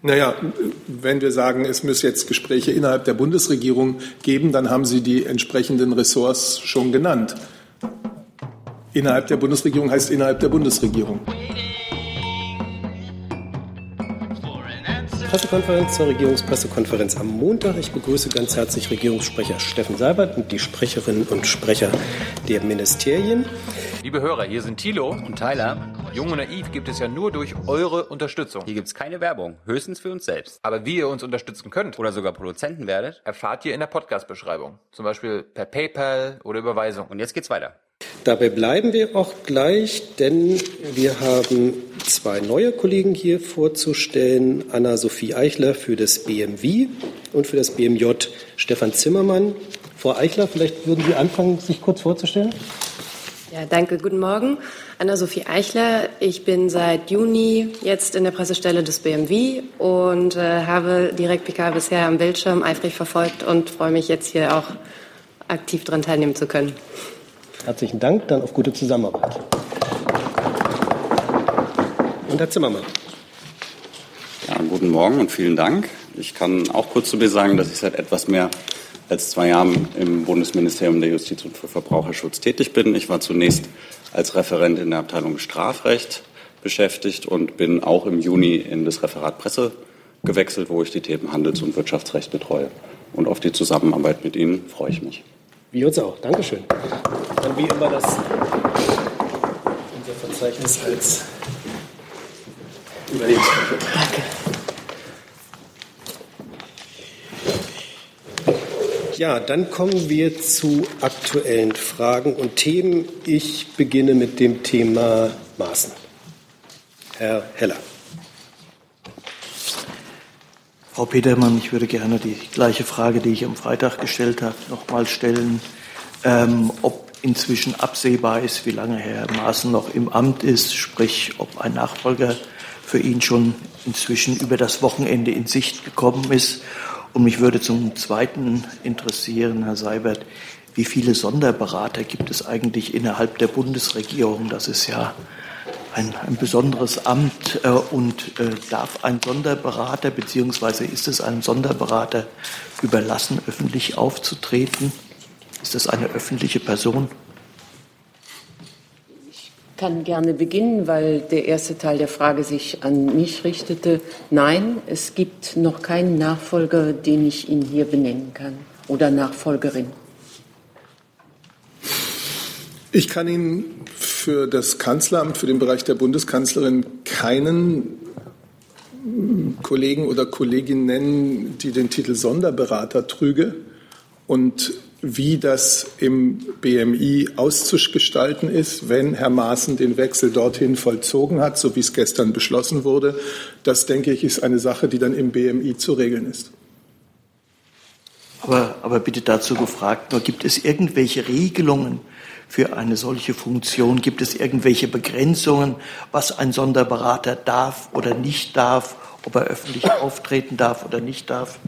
Naja, wenn wir sagen, es müsse jetzt Gespräche innerhalb der Bundesregierung geben, dann haben Sie die entsprechenden Ressorts schon genannt. Innerhalb der Bundesregierung heißt innerhalb der Bundesregierung. Pressekonferenz zur Regierungspressekonferenz am Montag. Ich begrüße ganz herzlich Regierungssprecher Steffen Seibert und die Sprecherinnen und Sprecher der Ministerien. Liebe Hörer, hier sind Thilo und Tyler. Jung und Naiv gibt es ja nur durch eure Unterstützung. Hier gibt es keine Werbung, höchstens für uns selbst. Aber wie ihr uns unterstützen könnt oder sogar Produzenten werdet, erfahrt ihr in der Podcast-Beschreibung. Zum Beispiel per PayPal oder Überweisung. Und jetzt geht's weiter. Dabei bleiben wir auch gleich, denn wir haben zwei neue Kollegen hier vorzustellen. Anna-Sophie Eichler für das BMW und für das BMJ Stefan Zimmermann. Frau Eichler, vielleicht würden Sie anfangen, sich kurz vorzustellen? Ja, danke. Guten Morgen. Anna-Sophie Eichler. Ich bin seit Juni jetzt in der Pressestelle des BMW und äh, habe direkt PK bisher am Bildschirm eifrig verfolgt und freue mich jetzt hier auch aktiv daran teilnehmen zu können. Herzlichen Dank, dann auf gute Zusammenarbeit. Und Herr Zimmermann. Ja, guten Morgen und vielen Dank. Ich kann auch kurz zu mir sagen, dass ich seit etwas mehr als zwei Jahren im Bundesministerium der Justiz und für Verbraucherschutz tätig bin. Ich war zunächst als Referent in der Abteilung Strafrecht beschäftigt und bin auch im Juni in das Referat Presse gewechselt, wo ich die Themen Handels- und Wirtschaftsrecht betreue. Und auf die Zusammenarbeit mit Ihnen freue ich mich. Wir uns auch. Dankeschön. Dann wie immer das unser Verzeichnis als Überlebenspapier. Danke. Ja, dann kommen wir zu aktuellen Fragen und Themen. Ich beginne mit dem Thema Maßen. Herr Heller. Frau Petermann, ich würde gerne die gleiche Frage, die ich am Freitag gestellt habe, noch mal stellen. Ähm, ob inzwischen absehbar ist, wie lange Herr Maaßen noch im Amt ist, sprich, ob ein Nachfolger für ihn schon inzwischen über das Wochenende in Sicht gekommen ist. Und mich würde zum Zweiten interessieren, Herr Seibert, wie viele Sonderberater gibt es eigentlich innerhalb der Bundesregierung? Das ist ja ein, ein besonderes Amt äh, und äh, darf ein Sonderberater beziehungsweise ist es einem Sonderberater überlassen, öffentlich aufzutreten? Ist das eine öffentliche Person? Kann gerne beginnen, weil der erste Teil der Frage sich an mich richtete. Nein, es gibt noch keinen Nachfolger, den ich Ihnen hier benennen kann oder Nachfolgerin. Ich kann Ihnen für das Kanzleramt, für den Bereich der Bundeskanzlerin keinen Kollegen oder Kollegin nennen, die den Titel Sonderberater trüge. Und wie das im BMI auszugestalten ist, wenn Herr Maaßen den Wechsel dorthin vollzogen hat, so wie es gestern beschlossen wurde, das denke ich, ist eine Sache, die dann im BMI zu regeln ist. Aber, aber bitte dazu gefragt, nur gibt es irgendwelche Regelungen für eine solche Funktion? Gibt es irgendwelche Begrenzungen, was ein Sonderberater darf oder nicht darf, ob er öffentlich auftreten darf oder nicht darf?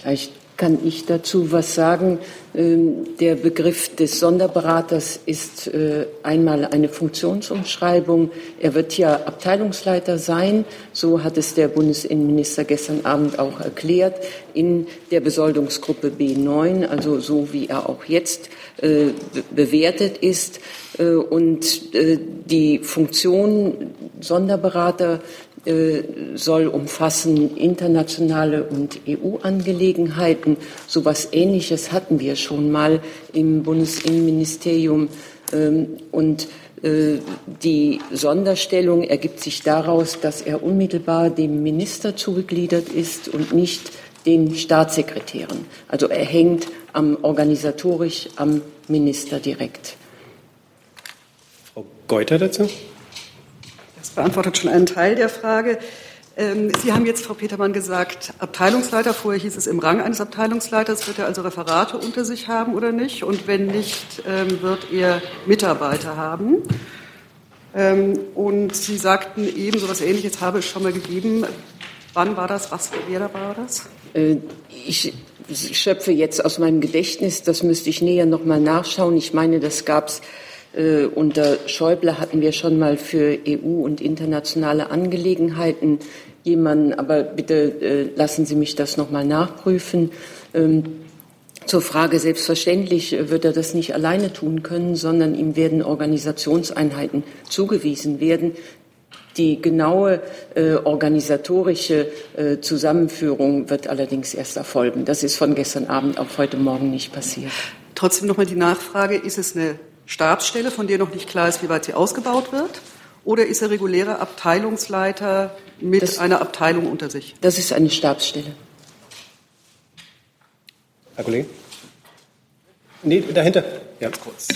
Vielleicht kann ich dazu was sagen. Ähm, der Begriff des Sonderberaters ist äh, einmal eine Funktionsumschreibung. Er wird ja Abteilungsleiter sein, so hat es der Bundesinnenminister gestern Abend auch erklärt, in der Besoldungsgruppe B9, also so wie er auch jetzt äh, bewertet ist. Äh, und die Funktion Sonderberater soll umfassen internationale und EU-Angelegenheiten. So etwas Ähnliches hatten wir schon mal im Bundesinnenministerium. Ähm, und äh, die Sonderstellung ergibt sich daraus, dass er unmittelbar dem Minister zugegliedert ist und nicht den Staatssekretären. Also er hängt am, organisatorisch am Minister direkt. Frau Geuter dazu? Beantwortet schon einen Teil der Frage. Ähm, Sie haben jetzt, Frau Petermann, gesagt, Abteilungsleiter. Vorher hieß es im Rang eines Abteilungsleiters. Wird er also Referate unter sich haben oder nicht? Und wenn nicht, ähm, wird er Mitarbeiter haben? Ähm, und Sie sagten eben, so etwas Ähnliches habe es schon mal gegeben. Wann war das? Was, wer war das? Äh, ich schöpfe jetzt aus meinem Gedächtnis. Das müsste ich näher noch mal nachschauen. Ich meine, das gab es Äh, unter Schäuble hatten wir schon mal für EU und internationale Angelegenheiten jemanden, aber bitte äh, lassen Sie mich das noch mal nachprüfen. Ähm, zur Frage, selbstverständlich wird er das nicht alleine tun können, sondern ihm werden Organisationseinheiten zugewiesen werden. Die genaue äh, organisatorische äh, Zusammenführung wird allerdings erst erfolgen. Das ist von gestern Abend auf heute Morgen nicht passiert. Trotzdem noch mal die Nachfrage, ist es eine Stabsstelle, von der noch nicht klar ist, wie weit sie ausgebaut wird? Oder ist er regulärer Abteilungsleiter mit das, einer Abteilung unter sich? Das ist eine Stabsstelle. Herr Kollege? Nee, dahinter. Ja, kurz.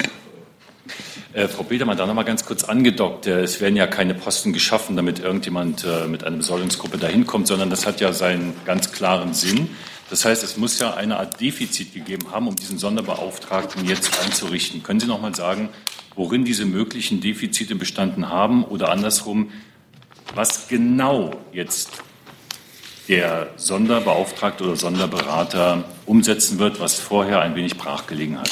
Äh, Frau Petermann, da noch mal ganz kurz angedockt. Äh, es werden ja keine Posten geschaffen, damit irgendjemand äh, mit einer Besoldungsgruppe dahin kommt, sondern das hat ja seinen ganz klaren Sinn. Das heißt, es muss ja eine Art Defizit gegeben haben, um diesen Sonderbeauftragten jetzt einzurichten. Können Sie noch mal sagen, worin diese möglichen Defizite bestanden haben oder andersrum, was genau jetzt der Sonderbeauftragte oder Sonderberater umsetzen wird, was vorher ein wenig brachgelegen hat?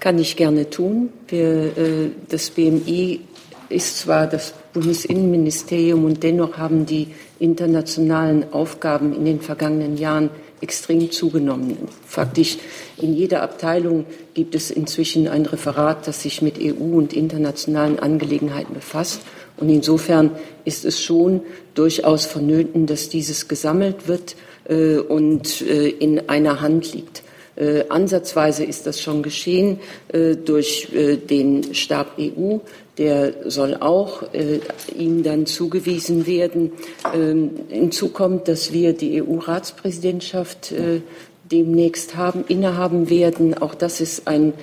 Kann ich gerne tun. Wir, äh, das BMI ist zwar das Bundesinnenministerium und dennoch haben die internationalen Aufgaben in den vergangenen Jahren extrem zugenommen. Faktisch in jeder Abteilung gibt es inzwischen ein Referat, das sich mit EU und internationalen Angelegenheiten befasst. Und insofern ist es schon durchaus vonnöten, dass dieses gesammelt wird äh, und äh, in einer Hand liegt. Äh, ansatzweise ist das schon geschehen äh, durch äh, den Stab EU. Der soll auch äh, ihm dann zugewiesen werden. Ähm, hinzu kommt, dass wir die EU-Ratspräsidentschaft äh, demnächst haben, innehaben werden. Auch das ist ein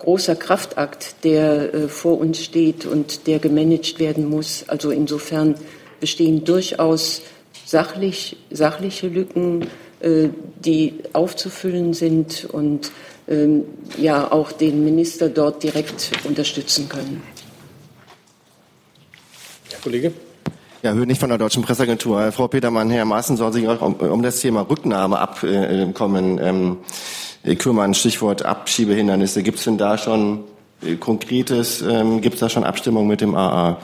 großer Kraftakt, der äh, vor uns steht und der gemanagt werden muss. Also insofern bestehen durchaus sachlich, sachliche Lücken, äh, die aufzufüllen sind und ähm, ja auch den Minister dort direkt unterstützen können. Herr Kollege. Ja, Hönig von der Deutschen Presseagentur. Frau Petermann, Herr Maaßen soll sich auch um, um das Thema Rücknahme abkommen ähm, kümmern. Stichwort Abschiebehindernisse. Gibt es denn da schon äh, Konkretes? Ähm, Gibt es da schon Abstimmung mit dem AA?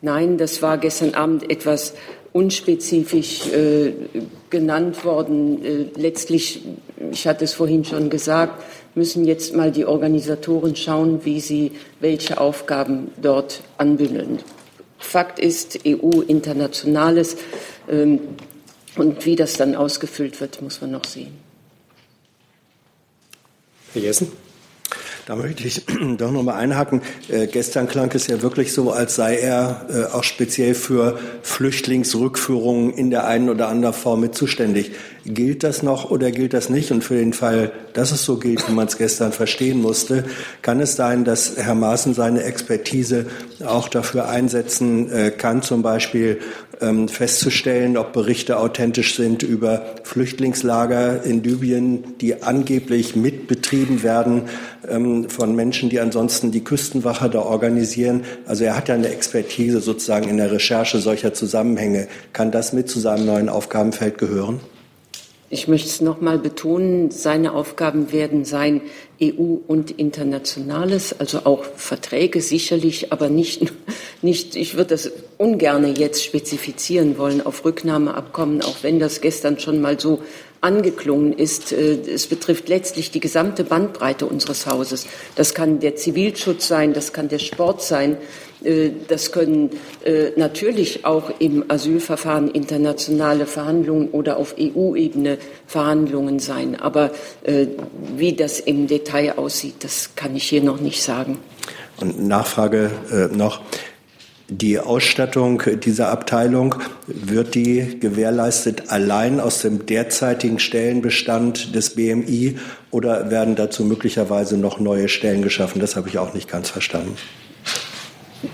Nein, das war gestern Abend etwas unspezifisch äh, genannt worden. Äh, letztlich, ich hatte es vorhin schon gesagt, müssen jetzt mal die Organisatoren schauen, wie sie welche Aufgaben dort anbündeln. Fakt ist, EU, Internationales. Ähm, und wie das dann ausgefüllt wird, muss man noch sehen. Herr Jessen? Da möchte ich doch noch mal einhaken. Äh, gestern klang es ja wirklich so, als sei er äh, auch speziell für Flüchtlingsrückführungen in der einen oder anderen Form mit zuständig. Gilt das noch oder gilt das nicht? Und für den Fall, dass es so gilt, wie man es gestern verstehen musste, kann es sein, dass Herr Maaßen seine Expertise auch dafür einsetzen äh, kann, zum Beispiel ähm, festzustellen, ob Berichte authentisch sind über Flüchtlingslager in Libyen, die angeblich mitbetrieben werden ähm, von Menschen, die ansonsten die Küstenwache da organisieren. Also er hat ja eine Expertise sozusagen in der Recherche solcher Zusammenhänge. Kann das mit zu seinem neuen Aufgabenfeld gehören? Ich möchte es noch mal betonen, seine Aufgaben werden sein EU und Internationales, also auch Verträge sicherlich, aber nicht, nicht ich würde das ungern jetzt spezifizieren wollen auf Rücknahmeabkommen, auch wenn das gestern schon mal so angeklungen ist. Äh, es betrifft letztlich die gesamte Bandbreite unseres Hauses. Das kann der Zivilschutz sein, das kann der Sport sein, äh, das können äh, natürlich auch im Asylverfahren internationale Verhandlungen oder auf EU-Ebene Verhandlungen sein. Aber äh, wie das im Detail aussieht, das kann ich hier noch nicht sagen. Und Nachfrage noch. Die Ausstattung dieser Abteilung, wird die gewährleistet allein aus dem derzeitigen Stellenbestand des BMI oder werden dazu möglicherweise noch neue Stellen geschaffen? Das habe ich auch nicht ganz verstanden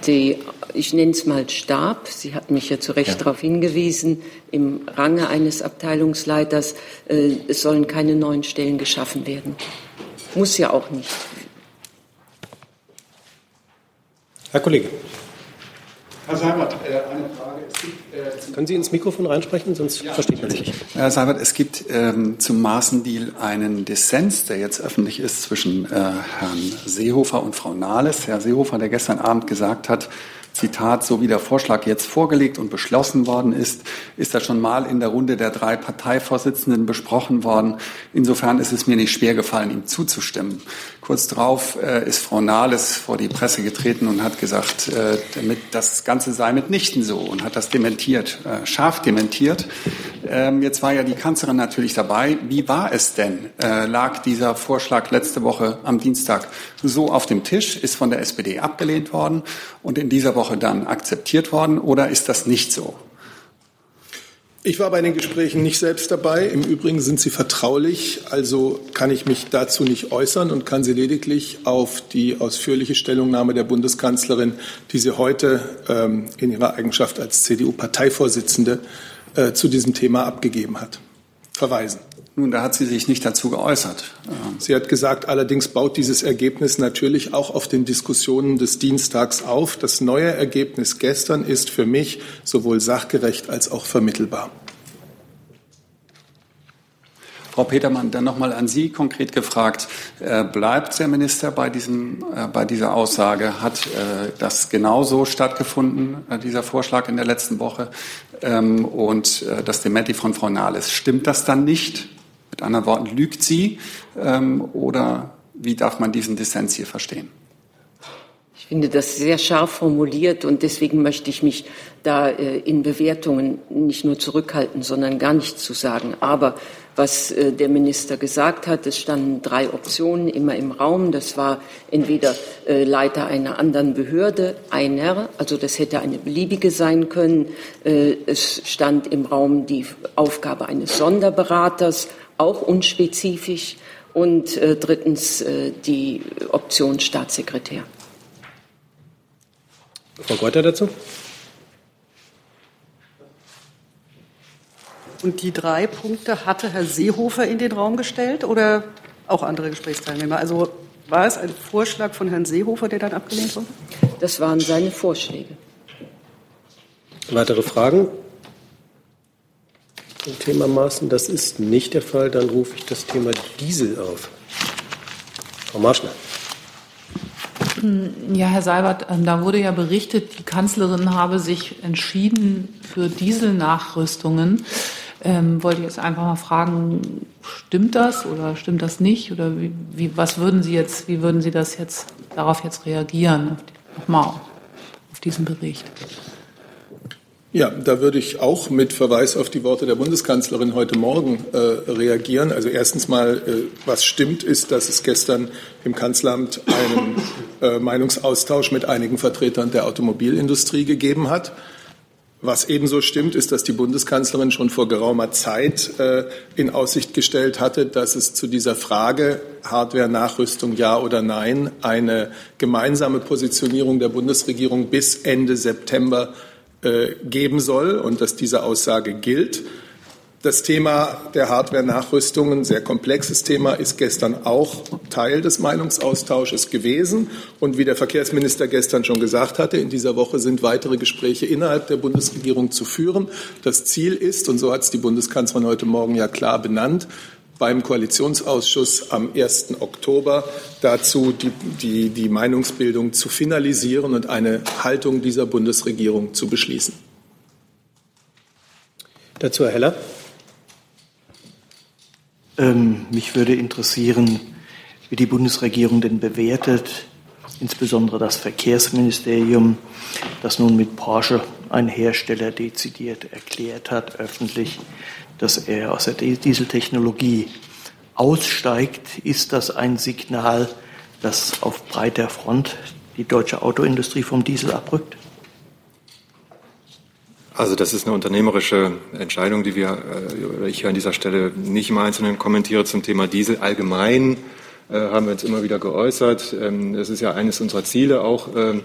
die, ich nenne es mal Stab, Sie hatten mich ja zu Recht ja. darauf hingewiesen, im Range eines Abteilungsleiters, äh, es sollen keine neuen Stellen geschaffen werden. Muss ja auch nicht. Herr Kollege. Herr Seibert, äh, eine Frage. Gibt, äh, Können Sie ins Mikrofon reinsprechen, sonst ja. versteht man sich nicht. Herr Seibert, es gibt ähm, zum Maßendeal einen Dissens, der jetzt öffentlich ist zwischen äh, Herrn Seehofer und Frau Nahles. Herr Seehofer, der gestern Abend gesagt hat, Zitat, so wie der Vorschlag jetzt vorgelegt und beschlossen worden ist, ist das schon mal in der Runde der drei Parteivorsitzenden besprochen worden. Insofern ist es mir nicht schwer gefallen, ihm zuzustimmen. Kurz darauf äh, ist Frau Nahles vor die Presse getreten und hat gesagt, äh, damit das Ganze sei mitnichten so und hat das dementiert, äh, scharf dementiert. Ähm, jetzt war ja die Kanzlerin natürlich dabei. Wie war es denn? Äh, lag dieser Vorschlag letzte Woche am Dienstag so auf dem Tisch, ist von der SPD abgelehnt worden und in dieser Woche dann akzeptiert worden oder ist das nicht so? Ich war bei den Gesprächen nicht selbst dabei. Im Übrigen sind sie vertraulich, also kann ich mich dazu nicht äußern und kann sie lediglich auf die ausführliche Stellungnahme der Bundeskanzlerin, die sie heute ähm, in ihrer Eigenschaft als CDU-Parteivorsitzende äh, zu diesem Thema abgegeben hat, verweisen. Nun, da hat sie sich nicht dazu geäußert. Sie hat gesagt, allerdings baut dieses Ergebnis natürlich auch auf den Diskussionen des Dienstags auf. Das neue Ergebnis gestern ist für mich sowohl sachgerecht als auch vermittelbar. Frau Petermann, dann nochmal an Sie konkret gefragt. Äh, bleibt der Minister bei, diesem, äh, bei dieser Aussage? Hat äh, das genauso stattgefunden, dieser Vorschlag in der letzten Woche? Ähm, und das Dementi von Frau Nahles, stimmt das dann nicht? Mit anderen Worten, lügt sie ähm, oder wie darf man diesen Dissens hier verstehen? Ich finde das sehr scharf formuliert und deswegen möchte ich mich da äh, in Bewertungen nicht nur zurückhalten, sondern gar nichts zu sagen. Aber was äh, der Minister gesagt hat, es standen drei Optionen immer im Raum. Das war entweder äh, Leiter einer anderen Behörde, einer, also das hätte eine beliebige sein können. Äh, es stand im Raum die Aufgabe eines Sonderberaters auch unspezifisch. Und drittens die Option Staatssekretär. Frau Geuter dazu? Und die drei Punkte hatte Herr Seehofer in den Raum gestellt oder auch andere Gesprächsteilnehmer? Also war es ein Vorschlag von Herrn Seehofer, der dann abgelehnt wurde? Das waren seine Vorschläge. Weitere Fragen? zum Thema Maßen? Das ist nicht der Fall. Dann rufe ich das Thema Diesel auf. Frau Marschner. Hm, ja, Herr Seibert, ähm, da wurde ja berichtet, die Kanzlerin habe sich entschieden für Dieselnachrüstungen. Ähm, wollte ich jetzt einfach mal fragen, stimmt das oder stimmt das nicht? Oder wie, wie, was würden Sie jetzt, wie würden Sie das jetzt darauf jetzt reagieren? Nochmal auf diesen Bericht. Ja, da würde ich auch mit Verweis auf die Worte der Bundeskanzlerin heute Morgen äh, reagieren. Also erstens mal, äh, was stimmt, ist, dass es gestern im Kanzleramt einen äh, Meinungsaustausch mit einigen Vertretern der Automobilindustrie gegeben hat. Was ebenso stimmt, ist, dass die Bundeskanzlerin schon vor geraumer Zeit äh, in Aussicht gestellt hatte, dass es zu dieser Frage Hardware-Nachrüstung ja oder nein eine gemeinsame Positionierung der Bundesregierung bis Ende September äh, geben soll und dass diese Aussage gilt. Das Thema der Hardware-Nachrüstungen, sehr komplexes Thema, ist gestern auch Teil des Meinungsaustausches gewesen. Und wie der Verkehrsminister gestern schon gesagt hatte, in dieser Woche sind weitere Gespräche innerhalb der Bundesregierung zu führen. Das Ziel ist, und so hat es die Bundeskanzlerin heute Morgen ja klar benannt, beim Koalitionsausschuss am 1. Oktober dazu, die, die, die Meinungsbildung zu finalisieren und eine Haltung dieser Bundesregierung zu beschließen. Dazu Herr Heller. Ähm, mich würde interessieren, wie die Bundesregierung denn bewertet, insbesondere das Verkehrsministerium, das nun mit Porsche ein Hersteller dezidiert erklärt hat, öffentlich, dass er aus der Dieseltechnologie aussteigt, ist das ein Signal, dass auf breiter Front die deutsche Autoindustrie vom Diesel abrückt? Also das ist eine unternehmerische Entscheidung, die wir, äh, ich an dieser Stelle nicht im Einzelnen kommentiere zum Thema Diesel. Allgemein äh, haben wir uns immer wieder geäußert. Ähm, das ist ja eines unserer Ziele auch, ähm,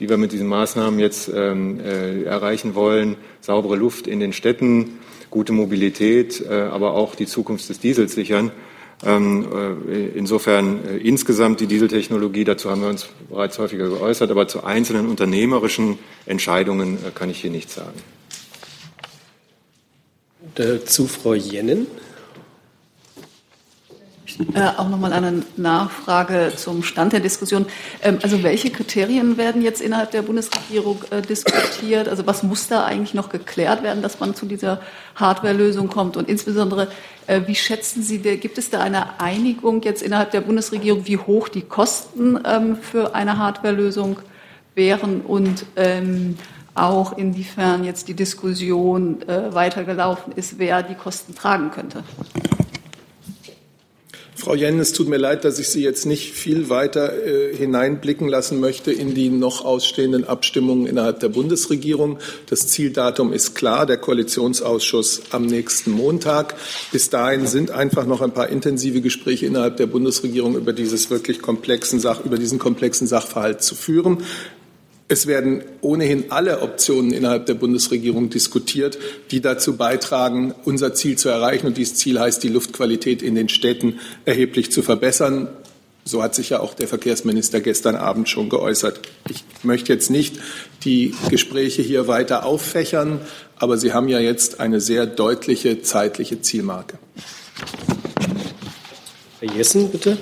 die wir mit diesen Maßnahmen jetzt ähm, äh, erreichen wollen. Saubere Luft in den Städten, gute Mobilität, äh, aber auch die Zukunft des Diesels sichern. Ähm, äh, insofern äh, insgesamt die Dieseltechnologie, dazu haben wir uns bereits häufiger geäußert, aber zu einzelnen unternehmerischen Entscheidungen äh, kann ich hier nichts sagen. Zu Frau Jennen. Äh, auch nochmal eine Nachfrage zum Stand der Diskussion. Ähm, also welche Kriterien werden jetzt innerhalb der Bundesregierung äh, diskutiert? Also was muss da eigentlich noch geklärt werden, dass man zu dieser Hardwarelösung kommt? Und insbesondere, äh, wie schätzen Sie, gibt es da eine Einigung jetzt innerhalb der Bundesregierung, wie hoch die Kosten ähm, für eine Hardwarelösung wären und ähm, auch inwiefern jetzt die Diskussion äh, weitergelaufen ist, wer die Kosten tragen könnte? Frau Jen, es tut mir leid, dass ich Sie jetzt nicht viel weiter äh, hineinblicken lassen möchte in die noch ausstehenden Abstimmungen innerhalb der Bundesregierung. Das Zieldatum ist klar, der Koalitionsausschuss am nächsten Montag. Bis dahin sind einfach noch ein paar intensive Gespräche innerhalb der Bundesregierung über dieses wirklich komplexen Sach, über diesen komplexen Sachverhalt zu führen. Es werden ohnehin alle Optionen innerhalb der Bundesregierung diskutiert, die dazu beitragen, unser Ziel zu erreichen. Und dieses Ziel heißt, die Luftqualität in den Städten erheblich zu verbessern. So hat sich ja auch der Verkehrsminister gestern Abend schon geäußert. Ich möchte jetzt nicht die Gespräche hier weiter auffächern, aber Sie haben ja jetzt eine sehr deutliche zeitliche Zielmarke. Herr Jessen, bitte.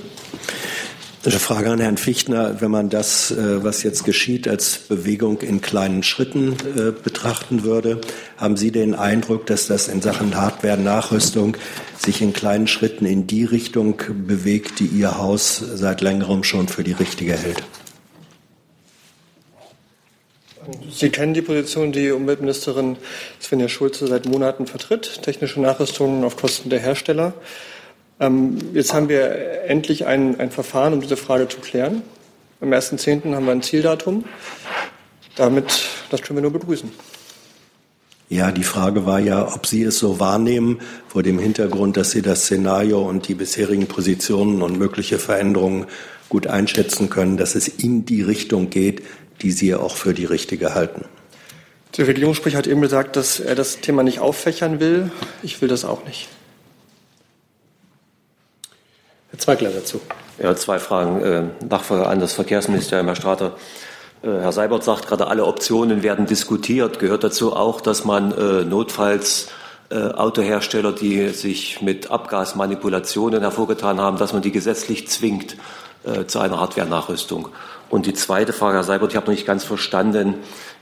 Eine Frage an Herrn Fichtner. Wenn man das, äh, was jetzt geschieht, als Bewegung in kleinen Schritten äh, betrachten würde, haben Sie den Eindruck, dass das in Sachen Hardware-Nachrüstung sich in kleinen Schritten in die Richtung bewegt, die Ihr Haus seit längerem schon für die richtige hält? Sie kennen die Position, die Umweltministerin Svenja Schulze seit Monaten vertritt, technische Nachrüstungen auf Kosten der Hersteller. Ähm, jetzt haben wir endlich ein, ein Verfahren, um diese Frage zu klären. Am 1.10. haben wir ein Zieldatum. Damit, das können wir nur begrüßen. Ja, die Frage war ja, ob Sie es so wahrnehmen, vor dem Hintergrund, dass Sie das Szenario und die bisherigen Positionen und mögliche Veränderungen gut einschätzen können, dass es in die Richtung geht, die Sie auch für die richtige halten. Der Regierungssprecher hat eben gesagt, dass er das Thema nicht auffächern will. Ich will das auch nicht. Herr Zweigler dazu. Ja, zwei Fragen. Äh, Nachfrage an das Verkehrsministerium, Herr Strater. Äh, Herr Seibert sagt gerade, alle Optionen werden diskutiert. Gehört dazu auch, dass man äh, notfalls Autohersteller, die sich mit Abgasmanipulationen hervorgetan haben, dass man die gesetzlich zwingt zu einer Hardware-Nachrüstung? Und die zweite Frage, Herr Seibert, ich habe noch nicht ganz verstanden,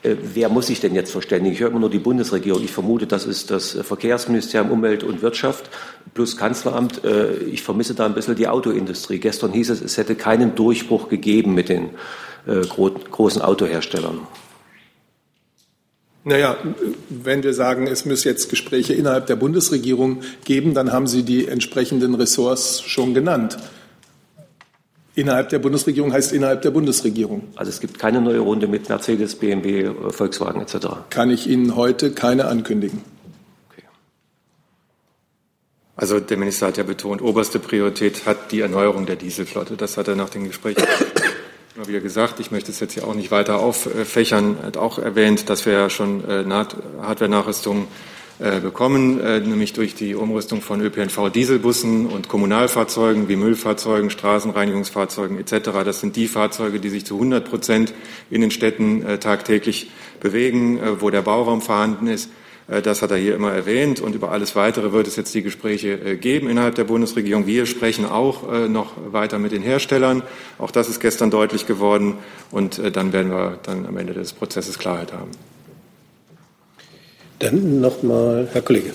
wer muss sich denn jetzt verständigen? Ich höre immer nur die Bundesregierung. Ich vermute, das ist das Verkehrsministerium Umwelt und Wirtschaft plus Kanzleramt. Äh, ich vermisse da ein bisschen die Autoindustrie. Gestern hieß es, es hätte keinen Durchbruch gegeben mit den äh, großen Autoherstellern. Naja, wenn wir sagen, es muss jetzt Gespräche innerhalb der Bundesregierung geben, dann haben Sie die entsprechenden Ressorts schon genannt. Innerhalb der Bundesregierung heißt innerhalb der Bundesregierung. Also es gibt keine neue Runde mit Mercedes, BMW, Volkswagen etc. Kann ich Ihnen heute keine ankündigen. Also der Minister hat ja betont, oberste Priorität hat die Erneuerung der Dieselflotte. Das hat er nach den Gesprächen immer wieder gesagt. Ich möchte es jetzt hier auch nicht weiter auffächern. Er hat auch erwähnt, dass wir ja schon äh, Hardware-Nachrüstungen äh, bekommen, äh, nämlich durch die Umrüstung von ÖPNV-Dieselbussen und Kommunalfahrzeugen wie Müllfahrzeugen, Straßenreinigungsfahrzeugen etc. Das sind die Fahrzeuge, die sich zu 100 Prozent in den Städten äh, tagtäglich bewegen, wo der Bauraum vorhanden ist. Das hat er hier immer erwähnt und über alles Weitere wird es jetzt die Gespräche geben innerhalb der Bundesregierung. Wir sprechen auch noch weiter mit den Herstellern. Auch das ist gestern deutlich geworden und dann werden wir dann am Ende des Prozesses Klarheit haben. Dann nochmal, Herr Kollege.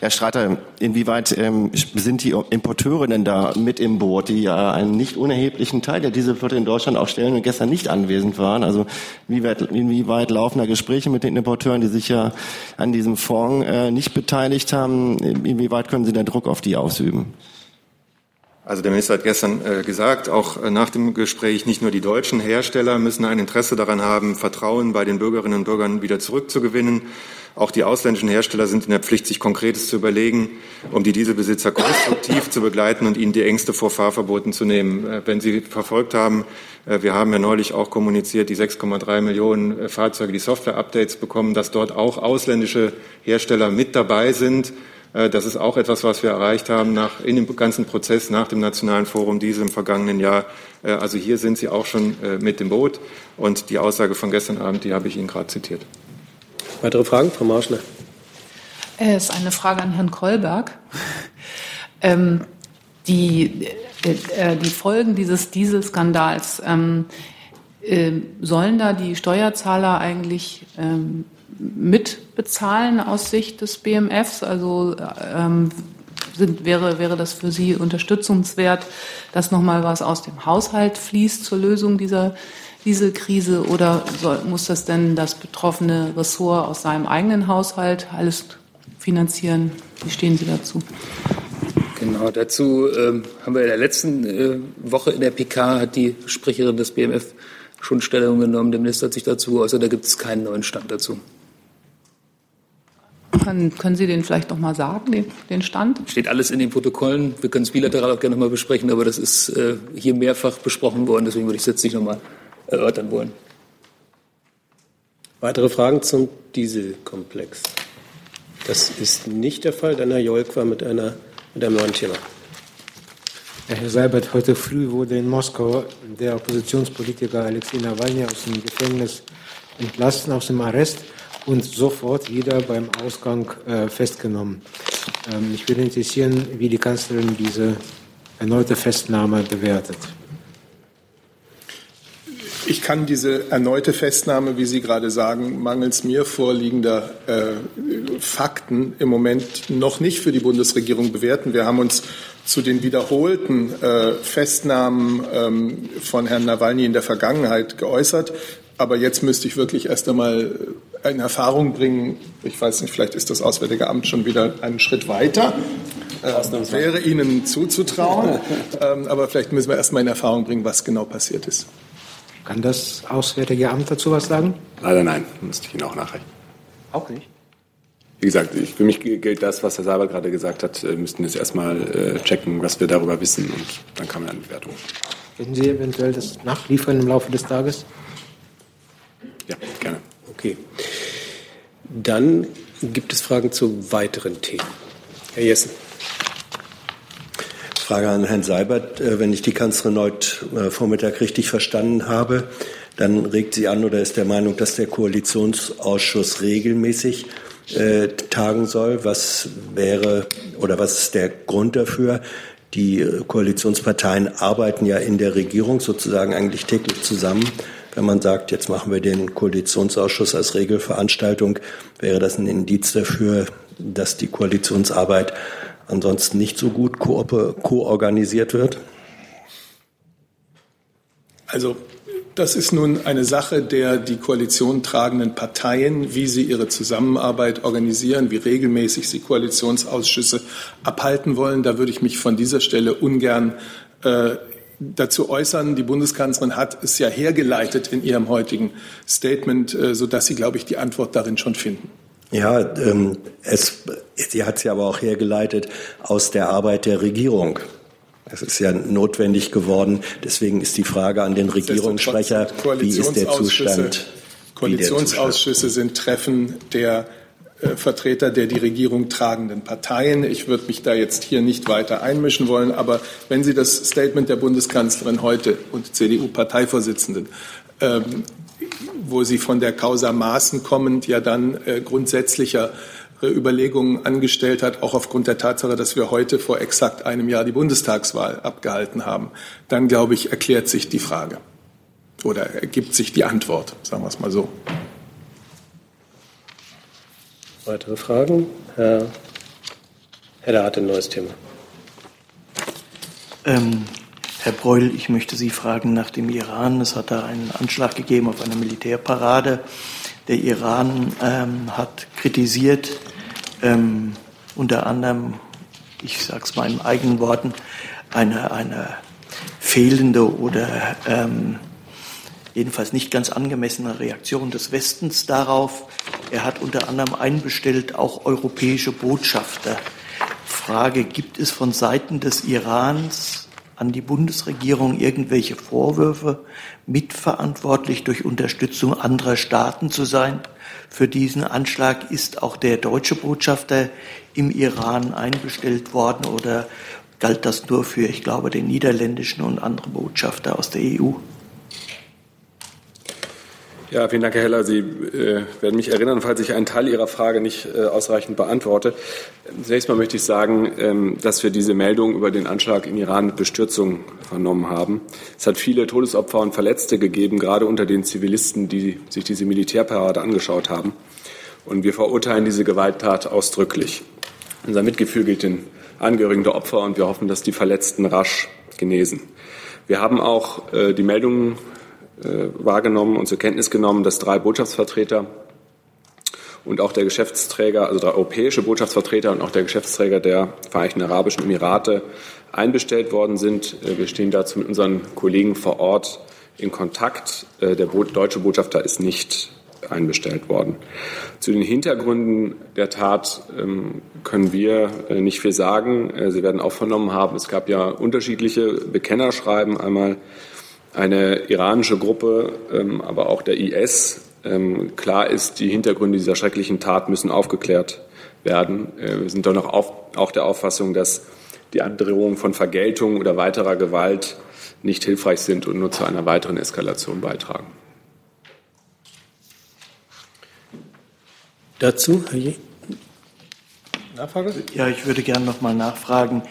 Herr Streiter, inwieweit ähm, sind die Importeure denn da mit im Boot, die ja einen nicht unerheblichen Teil der Dieselflotte in Deutschland auch stellen und gestern nicht anwesend waren? Also inwieweit, inwieweit laufen da Gespräche mit den Importeuren, die sich ja an diesem Fonds äh, nicht beteiligt haben? Inwieweit können Sie da Druck auf die ausüben? Also der Minister hat gestern äh, gesagt, auch äh, nach dem Gespräch, nicht nur die deutschen Hersteller müssen ein Interesse daran haben, Vertrauen bei den Bürgerinnen und Bürgern wieder zurückzugewinnen. Auch die ausländischen Hersteller sind in der Pflicht, sich Konkretes zu überlegen, um die Dieselbesitzer konstruktiv zu begleiten und ihnen die Ängste vor Fahrverboten zu nehmen. Äh, wenn Sie verfolgt haben, wir haben ja neulich auch kommuniziert, die 6,3 Millionen Fahrzeuge, die Software-Updates bekommen, dass dort auch ausländische Hersteller mit dabei sind das ist auch etwas, was wir erreicht haben nach, in dem ganzen Prozess nach dem Nationalen Forum Diesel im vergangenen Jahr. Äh, also hier sind Sie auch schon äh, mit dem Boot. Und die Aussage von gestern Abend, die habe ich Ihnen gerade zitiert. Weitere Fragen, Frau Marschner? Es ist eine Frage an Herrn Kolberg. Ähm, die, äh, die Folgen dieses Dieselskandals, ähm, äh, sollen da die Steuerzahler eigentlich ähm, mitbezahlen aus Sicht des BMFs? Also ähm, sind, wäre, wäre das für Sie unterstützungswert, dass nochmal was aus dem Haushalt fließt zur Lösung dieser Dieselkrise oder soll, muss das denn das betroffene Ressort aus seinem eigenen Haushalt alles finanzieren? Wie stehen Sie dazu? Genau, dazu ähm, haben wir in der letzten äh, Woche in der PK hat die Sprecherin des BMF schon Stellung genommen. Der Minister hat sich dazu geäußert, da gibt es keinen neuen Stand dazu. Können, können Sie den vielleicht noch mal sagen, den, den, Stand? Steht alles in den Protokollen. Wir können es bilateral auch gerne noch mal besprechen, aber das ist äh, hier mehrfach besprochen worden. Deswegen würde ich es jetzt nicht noch mal erörtern wollen. Weitere Fragen zum Dieselkomplex? Das ist nicht der Fall. Dann Herr Jolk war mit, einer, mit einem neuen Thema. Herr Seibert, heute früh wurde in Moskau der Oppositionspolitiker Alexei Nawalny aus dem Gefängnis entlassen, aus dem Arrest und sofort wieder beim Ausgang äh, festgenommen. Ähm, mich würde interessieren, wie die Kanzlerin diese erneute Festnahme bewertet. Ich kann diese erneute Festnahme, wie Sie gerade sagen, mangels mir vorliegender äh, Fakten im Moment noch nicht für die Bundesregierung bewerten. Wir haben uns zu den wiederholten äh, Festnahmen ähm, von Herrn Nawalny in der Vergangenheit geäußert. Aber jetzt müsste ich wirklich erst einmal in Erfahrung bringen, ich weiß nicht, vielleicht ist das Auswärtige Amt schon wieder einen Schritt weiter. Äh, wäre Ihnen zuzutrauen. ähm, aber vielleicht müssen wir erst mal in Erfahrung bringen, was genau passiert ist. Kann das Auswärtige Amt dazu was sagen? Leider nein, müsste ich Ihnen auch nachreichen. Auch nicht? Wie gesagt, ich, für mich gilt das, was Herr Saber gerade gesagt hat. Wir müssten jetzt erstmal äh, checken, was wir darüber wissen und dann kann man eine Bewertung. Können Sie eventuell das nachliefern im Laufe des Tages? Ja, gerne. Okay. Dann gibt es Fragen zu weiteren Themen. Herr Jessen. Frage an Herrn Seibert. Äh, wenn ich die Kanzlerin heute äh, Vormittag richtig verstanden habe, dann regt sie an oder ist der Meinung, dass der Koalitionsausschuss regelmäßig äh, tagen soll. Was wäre oder was ist der Grund dafür? Die Koalitionsparteien arbeiten ja in der Regierung sozusagen eigentlich täglich zusammen. Wenn man sagt, jetzt machen wir den Koalitionsausschuss als Regelveranstaltung, wäre das ein Indiz dafür, dass die Koalitionsarbeit ansonsten nicht so gut koorganisiert wird? Also das ist nun eine Sache der die Koalition tragenden Parteien, wie sie ihre Zusammenarbeit organisieren, wie regelmäßig sie Koalitionsausschüsse abhalten wollen. Da würde ich mich von dieser Stelle ungern äh, dazu äußern. Die Bundeskanzlerin hat es ja hergeleitet in ihrem heutigen Statement, äh, sodass Sie, glaube ich, die Antwort darin schon finden. Ja, ähm, es, sie hat sie aber auch hergeleitet aus der Arbeit der Regierung. Es ist ja notwendig geworden. Deswegen ist die Frage an den Regierungssprecher, wie ist der Zustand? Koalitionsausschüsse sind Treffen der Vertreter der die Regierung tragenden Parteien. Ich würde mich da jetzt hier nicht weiter einmischen wollen, aber wenn Sie das Statement der Bundeskanzlerin heute und CDU-Parteivorsitzenden ähm, wo sie von der Causa Maßen kommend ja dann äh, grundsätzlicher äh, Überlegungen angestellt hat, auch aufgrund der Tatsache, dass wir heute vor exakt einem Jahr die Bundestagswahl abgehalten haben, dann glaube ich, erklärt sich die Frage oder ergibt sich die Antwort, sagen wir es mal so. Weitere Fragen? Herr Hedder hat ein neues Thema. Ähm, Herr Breul, ich möchte Sie fragen nach dem Iran. Es hat da einen Anschlag gegeben auf eine Militärparade. Der Iran ähm, hat kritisiert, ähm, unter anderem, ich sage es mal in eigenen Worten, eine, eine fehlende oder ähm, jedenfalls nicht ganz angemessene Reaktion des Westens darauf. Er hat unter anderem einbestellt, auch europäische Botschafter. Frage, gibt es von Seiten des Irans an die Bundesregierung irgendwelche Vorwürfe, mitverantwortlich durch Unterstützung anderer Staaten zu sein. Für diesen Anschlag ist auch der deutsche Botschafter im Iran einbestellt worden oder galt das nur für, ich glaube, den niederländischen und andere Botschafter aus der EU? Ja, vielen Dank, Herr Heller. Sie äh, werden mich erinnern, falls ich einen Teil Ihrer Frage nicht äh, ausreichend beantworte. Zunächst mal möchte ich sagen, ähm, dass wir diese Meldung über den Anschlag im Iran mit Bestürzung vernommen haben. Es hat viele Todesopfer und Verletzte gegeben, gerade unter den Zivilisten, die sich diese Militärparade angeschaut haben. Und wir verurteilen diese Gewalttat ausdrücklich. Unser Mitgefühl gilt den Angehörigen der Opfer und wir hoffen, dass die Verletzten rasch genesen. Wir haben auch äh, die Meldungen wahrgenommen und zur Kenntnis genommen, dass drei Botschaftsvertreter und auch der Geschäftsträger, also drei europäische Botschaftsvertreter und auch der Geschäftsträger der Vereinigten Arabischen Emirate einbestellt worden sind. Äh, wir stehen dazu mit unseren Kollegen vor Ort in Kontakt. Äh, der deutsche Botschafter ist nicht einbestellt worden. Zu den Hintergründen der Tat ähm, können wir nicht viel sagen. Sie werden auch vernommen haben, es gab ja unterschiedliche Bekennerschreiben. Einmal eine iranische Gruppe, ähm, aber auch der IS. Ähm, klar ist, die Hintergründe dieser schrecklichen Tat müssen aufgeklärt werden. Äh, wir sind doch noch auf, auch der Auffassung, dass die Androhung von Vergeltung oder weiterer Gewalt nicht hilfreich sind und nur zu einer weiteren Eskalation beitragen. Dazu, Herr Nachfrage? Ja, ich würde gerne noch mal nachfragen.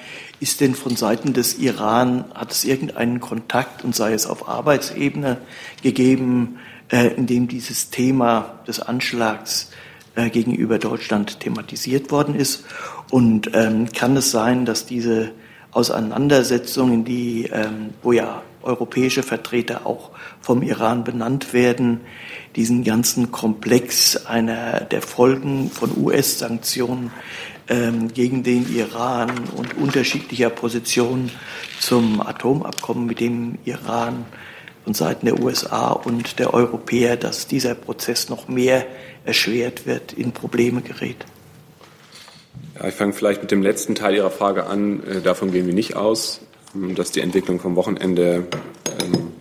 Ist denn von Seiten des Iran, hat es irgendeinen Kontakt und sei es auf Arbeitsebene gegeben, äh, in dem dieses Thema des Anschlags äh, gegenüber Deutschland thematisiert worden ist? Und ähm, kann es sein, dass diese Auseinandersetzungen, die, ähm, wo ja europäische Vertreter auch vom Iran benannt werden, diesen ganzen Komplex einer der Folgen von US-Sanktionen ähm, gegen den Iran und unterschiedlicher Positionen zum Atomabkommen mit dem Iran von Seiten der USA und der Europäer, dass dieser Prozess noch mehr erschwert wird, in Probleme gerät. Ich fange vielleicht mit dem letzten Teil Ihrer Frage an. Äh, davon gehen wir nicht aus, dass die Entwicklung vom Wochenende ähm,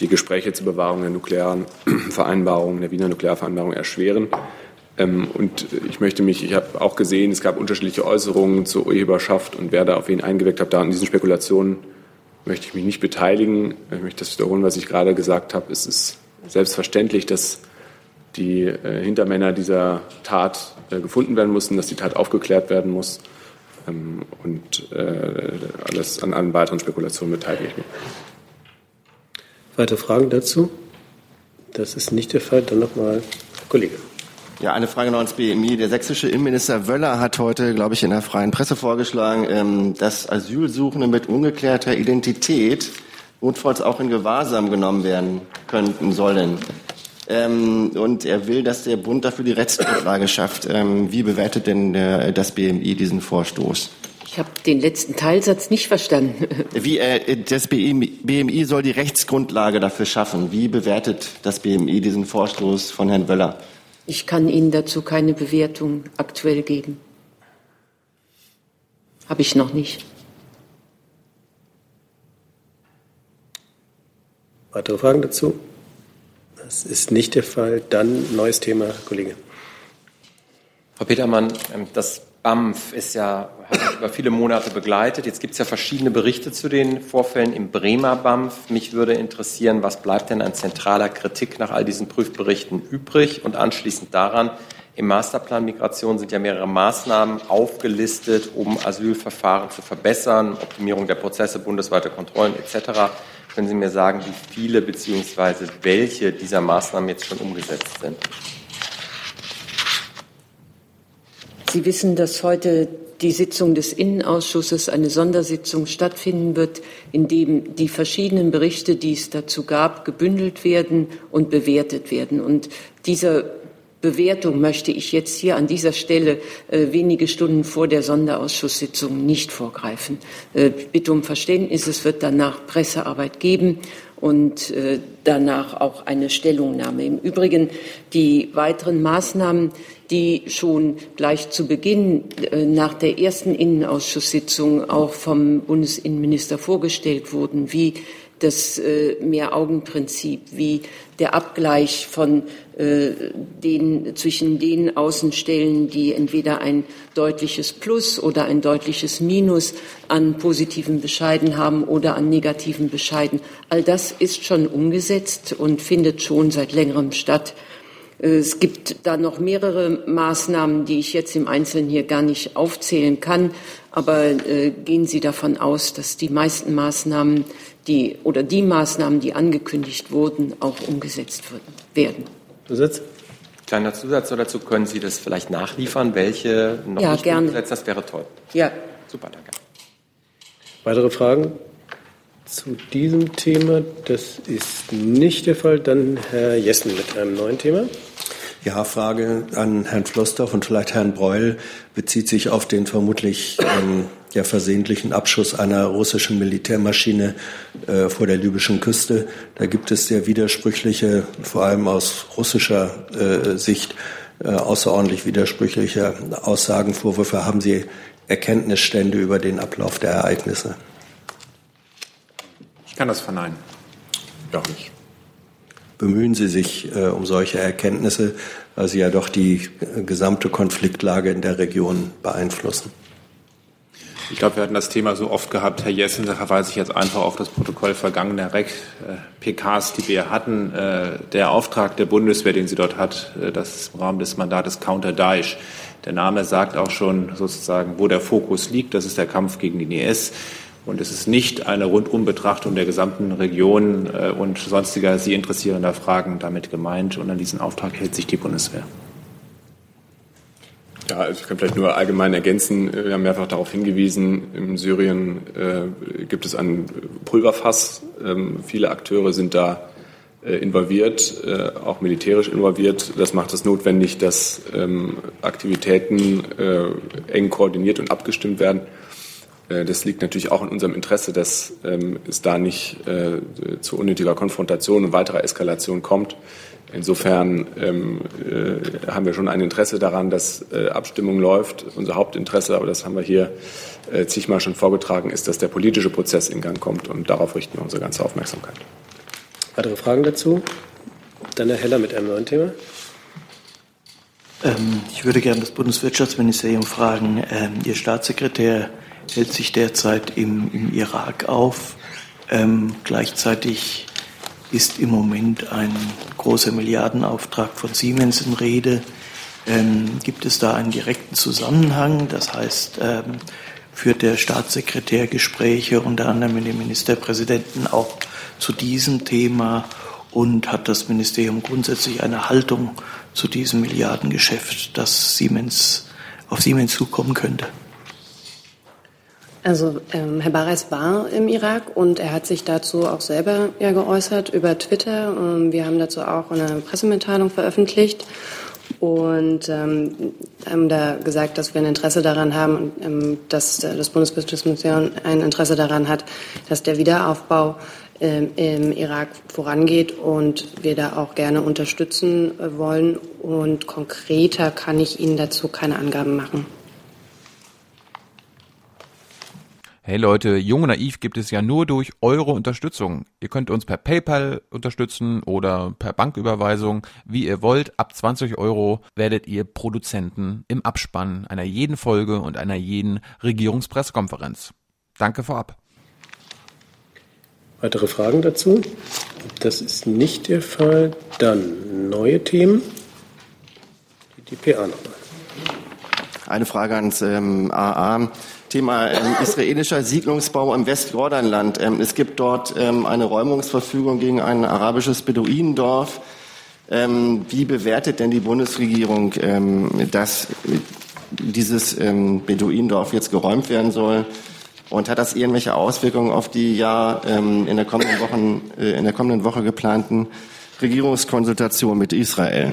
die Gespräche zur Bewahrung der nuklearen Vereinbarung, der Wiener Nuklearvereinbarung erschweren. Ähm, und ich möchte mich, ich habe auch gesehen, es gab unterschiedliche Äußerungen zur Urheberschaft und wer da auf wen eingewirkt hat, da an diesen Spekulationen möchte ich mich nicht beteiligen. Ich möchte das wiederholen, was ich gerade gesagt habe. Es ist selbstverständlich, dass die äh, Hintermänner dieser Tat äh, gefunden werden müssen, dass die Tat aufgeklärt werden muss. Ähm, und äh, alles an allen weiteren Spekulationen beteilige ich mich. Weitere Fragen dazu? Das ist nicht der Fall. Dann nochmal Kollege. Ja, eine Frage noch ans BMI. Der sächsische Innenminister Wöller hat heute, glaube ich, in der freien Presse vorgeschlagen, ähm, dass Asylsuchende mit ungeklärter Identität notfalls auch in Gewahrsam genommen werden könnten sollen. Ähm, und er will, dass der Bund dafür die Rechtsgrundlage schafft. Ähm, wie bewertet denn der, das BMI diesen Vorstoß? Ich habe den letzten Teilsatz nicht verstanden. Wie äh, das BMI, BMI soll die Rechtsgrundlage dafür schaffen. Wie bewertet das BMI diesen Vorstoß von Herrn Wöller? Ich kann Ihnen dazu keine Bewertung aktuell geben. Habe ich noch nicht. Weitere Fragen dazu? Das ist nicht der Fall. Dann neues Thema, Kollege. Frau Petermann, ähm, das BAMF ist ja, über viele Monate begleitet. Jetzt gibt es ja verschiedene Berichte zu den Vorfällen im Bremer BAMF. Mich würde interessieren, was bleibt denn an zentraler Kritik nach all diesen Prüfberichten übrig? Und anschließend daran, im Masterplan Migration sind ja mehrere Maßnahmen aufgelistet, um Asylverfahren zu verbessern, Optimierung der Prozesse, bundesweite Kontrollen etc. Können Sie mir sagen, wie viele bzw. welche dieser Maßnahmen jetzt schon umgesetzt sind? Sie wissen, dass heute die Sitzung des Innenausschusses, eine Sondersitzung stattfinden wird, in dem die verschiedenen Berichte, die es dazu gab, gebündelt werden und bewertet werden. Und dieser Bewertung möchte ich jetzt hier an dieser Stelle äh, wenige Stunden vor der Sonderausschusssitzung nicht vorgreifen. Äh, bitte um Verständnis, es wird danach Pressearbeit geben und äh, danach auch eine Stellungnahme. Im Übrigen die weiteren Maßnahmen, die schon gleich zu Beginn äh, nach der ersten Innenausschusssitzung auch vom Bundesinnenminister vorgestellt wurden, wie das äh, Mehraugenprinzip, wie der Abgleich von äh, den, zwischen den Außenstellen, die entweder ein deutliches Plus oder ein deutliches Minus an positiven Bescheiden haben oder an negativen Bescheiden. All das ist schon umgesetzt und findet schon seit längerem statt. Es gibt da noch mehrere Maßnahmen, die ich jetzt im Einzelnen hier gar nicht aufzählen kann. Aber äh, gehen Sie davon aus, dass die meisten Maßnahmen die oder die Maßnahmen, die angekündigt wurden, auch umgesetzt werden. Zusatz? Kleiner Zusatz dazu, können Sie das vielleicht nachliefern, welche noch ja, nicht gerne. umgesetzt Das wäre toll. Ja. Super, danke. Weitere Fragen zu diesem Thema? Das ist nicht der Fall. Dann Herr Jessen mit einem neuen Thema. Ja, Frage an Herrn Flossdorf und vielleicht Herrn Breul bezieht sich auf den vermutlich ähm, ja, versehentlichen Abschuss einer russischen Militärmaschine äh, vor der libyschen Küste. Da gibt es sehr widersprüchliche, vor allem aus russischer äh, Sicht, äh, außerordentlich widersprüchliche Aussagen, Vorwürfe. Haben Sie Erkenntnisstände über den Ablauf der Ereignisse? Ich kann das verneinen. Doch nicht. Bemühen Sie sich äh, um solche Erkenntnisse, weil sie ja doch die äh, gesamte Konfliktlage in der Region beeinflussen. Ich glaube, wir hatten das Thema so oft gehabt, Herr Jessen, da verweise ich jetzt einfach auf das Protokoll vergangener REC, äh, PKs, die wir hatten. Äh, der Auftrag der Bundeswehr, den sie dort hat, äh, das ist im Rahmen des Mandates Counter Daesh. Der Name sagt auch schon sozusagen, wo der Fokus liegt. Das ist der Kampf gegen den IS. Und es ist nicht eine Rundumbetrachtung der gesamten Region äh, und sonstiger Sie interessierender Fragen damit gemeint. Und an diesen Auftrag hält sich die Bundeswehr. Ja, ich kann vielleicht nur allgemein ergänzen. Wir haben mehrfach darauf hingewiesen, in Syrien äh, gibt es ein Pulverfass. Ähm, viele Akteure sind da äh, involviert, äh, auch militärisch involviert. Das macht es notwendig, dass ähm, Aktivitäten äh, eng koordiniert und abgestimmt werden. Äh, das liegt natürlich auch in unserem Interesse, dass ähm, es da nicht äh, zu unnötiger Konfrontation und weiterer Eskalation kommt. Insofern ähm, äh, haben wir schon ein Interesse daran, dass äh, Abstimmung läuft. Unser Hauptinteresse, aber das haben wir hier zigmal schon vorgetragen, ist, dass der politische Prozess in Gang kommt. Und darauf richten wir unsere ganze Aufmerksamkeit. Weitere Fragen dazu? Dann Herr Heller mit einem neuen Thema. Ähm, ich würde gerne das Bundeswirtschaftsministerium fragen. Ihr Staatssekretär hält sich derzeit im, im Irak auf. Ähm, gleichzeitig ist im Moment ein großer Milliardenauftrag von Siemens in Rede. Ähm, gibt es da einen direkten Zusammenhang? Das heißt, ähm, führt der Staatssekretär Gespräche unter anderem mit dem Ministerpräsidenten auch zu diesem Thema und hat das Ministerium grundsätzlich eine Haltung zu diesem Milliardengeschäft, das Siemens auf Siemens zukommen könnte? Also ähm, Herr Bareis war im Irak und er hat sich dazu auch selber ja geäußert über Twitter. Ähm, wir haben dazu auch eine Pressemitteilung veröffentlicht und ähm, haben da gesagt, dass wir ein Interesse daran haben, ähm, dass äh, das Bundeswirtschaftsministerium ein Interesse daran hat, dass der Wiederaufbau ähm, im Irak vorangeht und wir da auch gerne unterstützen äh, wollen. Und konkreter kann ich Ihnen dazu keine Angaben machen. Hey Leute, Jung und Naiv gibt es ja nur durch eure Unterstützung. Ihr könnt uns per PayPal unterstützen oder per Banküberweisung, wie ihr wollt. Ab 20 Euro werdet ihr Produzenten im Abspann einer jeden Folge und einer jeden Regierungspressekonferenz. Danke vorab. Weitere Fragen dazu? Das ist nicht der Fall. Dann neue Themen. Die DPA nochmal. Eine Frage ans ähm, AA. Thema ähm, israelischer Siedlungsbau im Westjordanland. Ähm, es gibt dort ähm, eine Räumungsverfügung gegen ein arabisches Beduinendorf. Ähm, wie bewertet denn die Bundesregierung, ähm, dass dieses ähm, Beduinendorf jetzt geräumt werden soll? Und hat das irgendwelche Auswirkungen auf die ja in der kommenden Wochen, äh, in der kommenden Woche geplanten Regierungskonsultation mit Israel?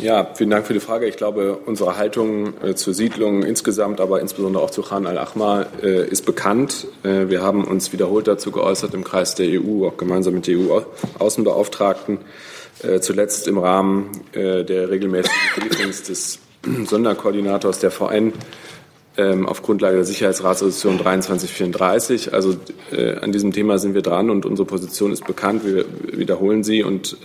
Ja, vielen Dank für die Frage. Ich glaube, unsere Haltung äh, zur Siedlung insgesamt, aber insbesondere auch zu Khan al-Ahmar äh, ist bekannt. Äh, wir haben uns wiederholt dazu geäußert im Kreis der EU, auch gemeinsam mit der EU-Außenbeauftragten, äh, zuletzt im Rahmen äh, der regelmäßigen Briefings des Sonderkoordinators der VN ähm, auf Grundlage der Sicherheitsratsresolution 2334. Also äh, an diesem Thema sind wir dran und unsere Position ist bekannt. Wir wiederholen sie und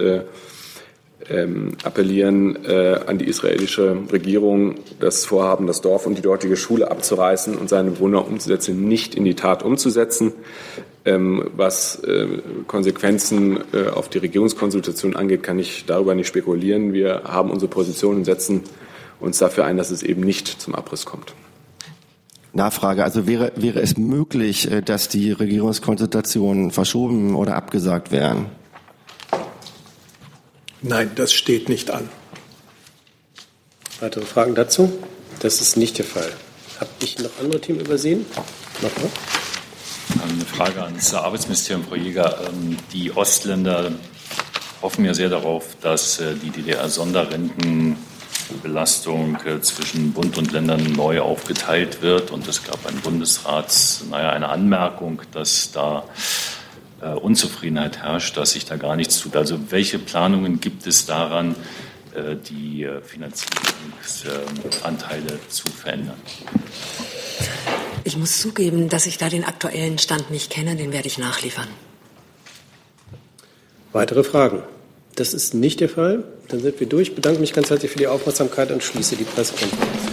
ähm, appellieren äh, an die israelische Regierung, das Vorhaben, das Dorf und die dortige Schule abzureißen und seine Bewohner umzusetzen, nicht in die Tat umzusetzen. Ähm, was äh, Konsequenzen äh, auf die Regierungskonsultation angeht, kann ich darüber nicht spekulieren. Wir haben unsere Position und setzen uns dafür ein, dass es eben nicht zum Abriss kommt. Nachfrage. Also wäre, wäre es möglich, äh, dass die Regierungskonsultationen verschoben oder abgesagt wären? Nein, das steht nicht an. Weitere Fragen dazu? Das ist nicht der Fall. Habe ich noch andere Themen übersehen? Nochmal? Eine Frage ans Arbeitsministerium, Frau Jäger. Ähm, die Ostländer hoffen ja sehr darauf, dass äh, die DDR-Sonderrentenbelastung äh, zwischen Bund und Ländern neu aufgeteilt wird. Und es gab ein Bundesrats, naja, eine Anmerkung, dass da äh, Unzufriedenheit herrscht, dass sich da gar nichts tut. Also welche Planungen gibt es daran, äh, die äh, Finanzierungsanteile zu verändern? Ich muss zugeben, dass ich da den aktuellen Stand nicht kenne, den werde ich nachliefern. Weitere Fragen? Das ist nicht der Fall. Dann sind wir durch. Ich bedanke mich ganz herzlich für die Aufmerksamkeit und schließe die Pressekonferenz.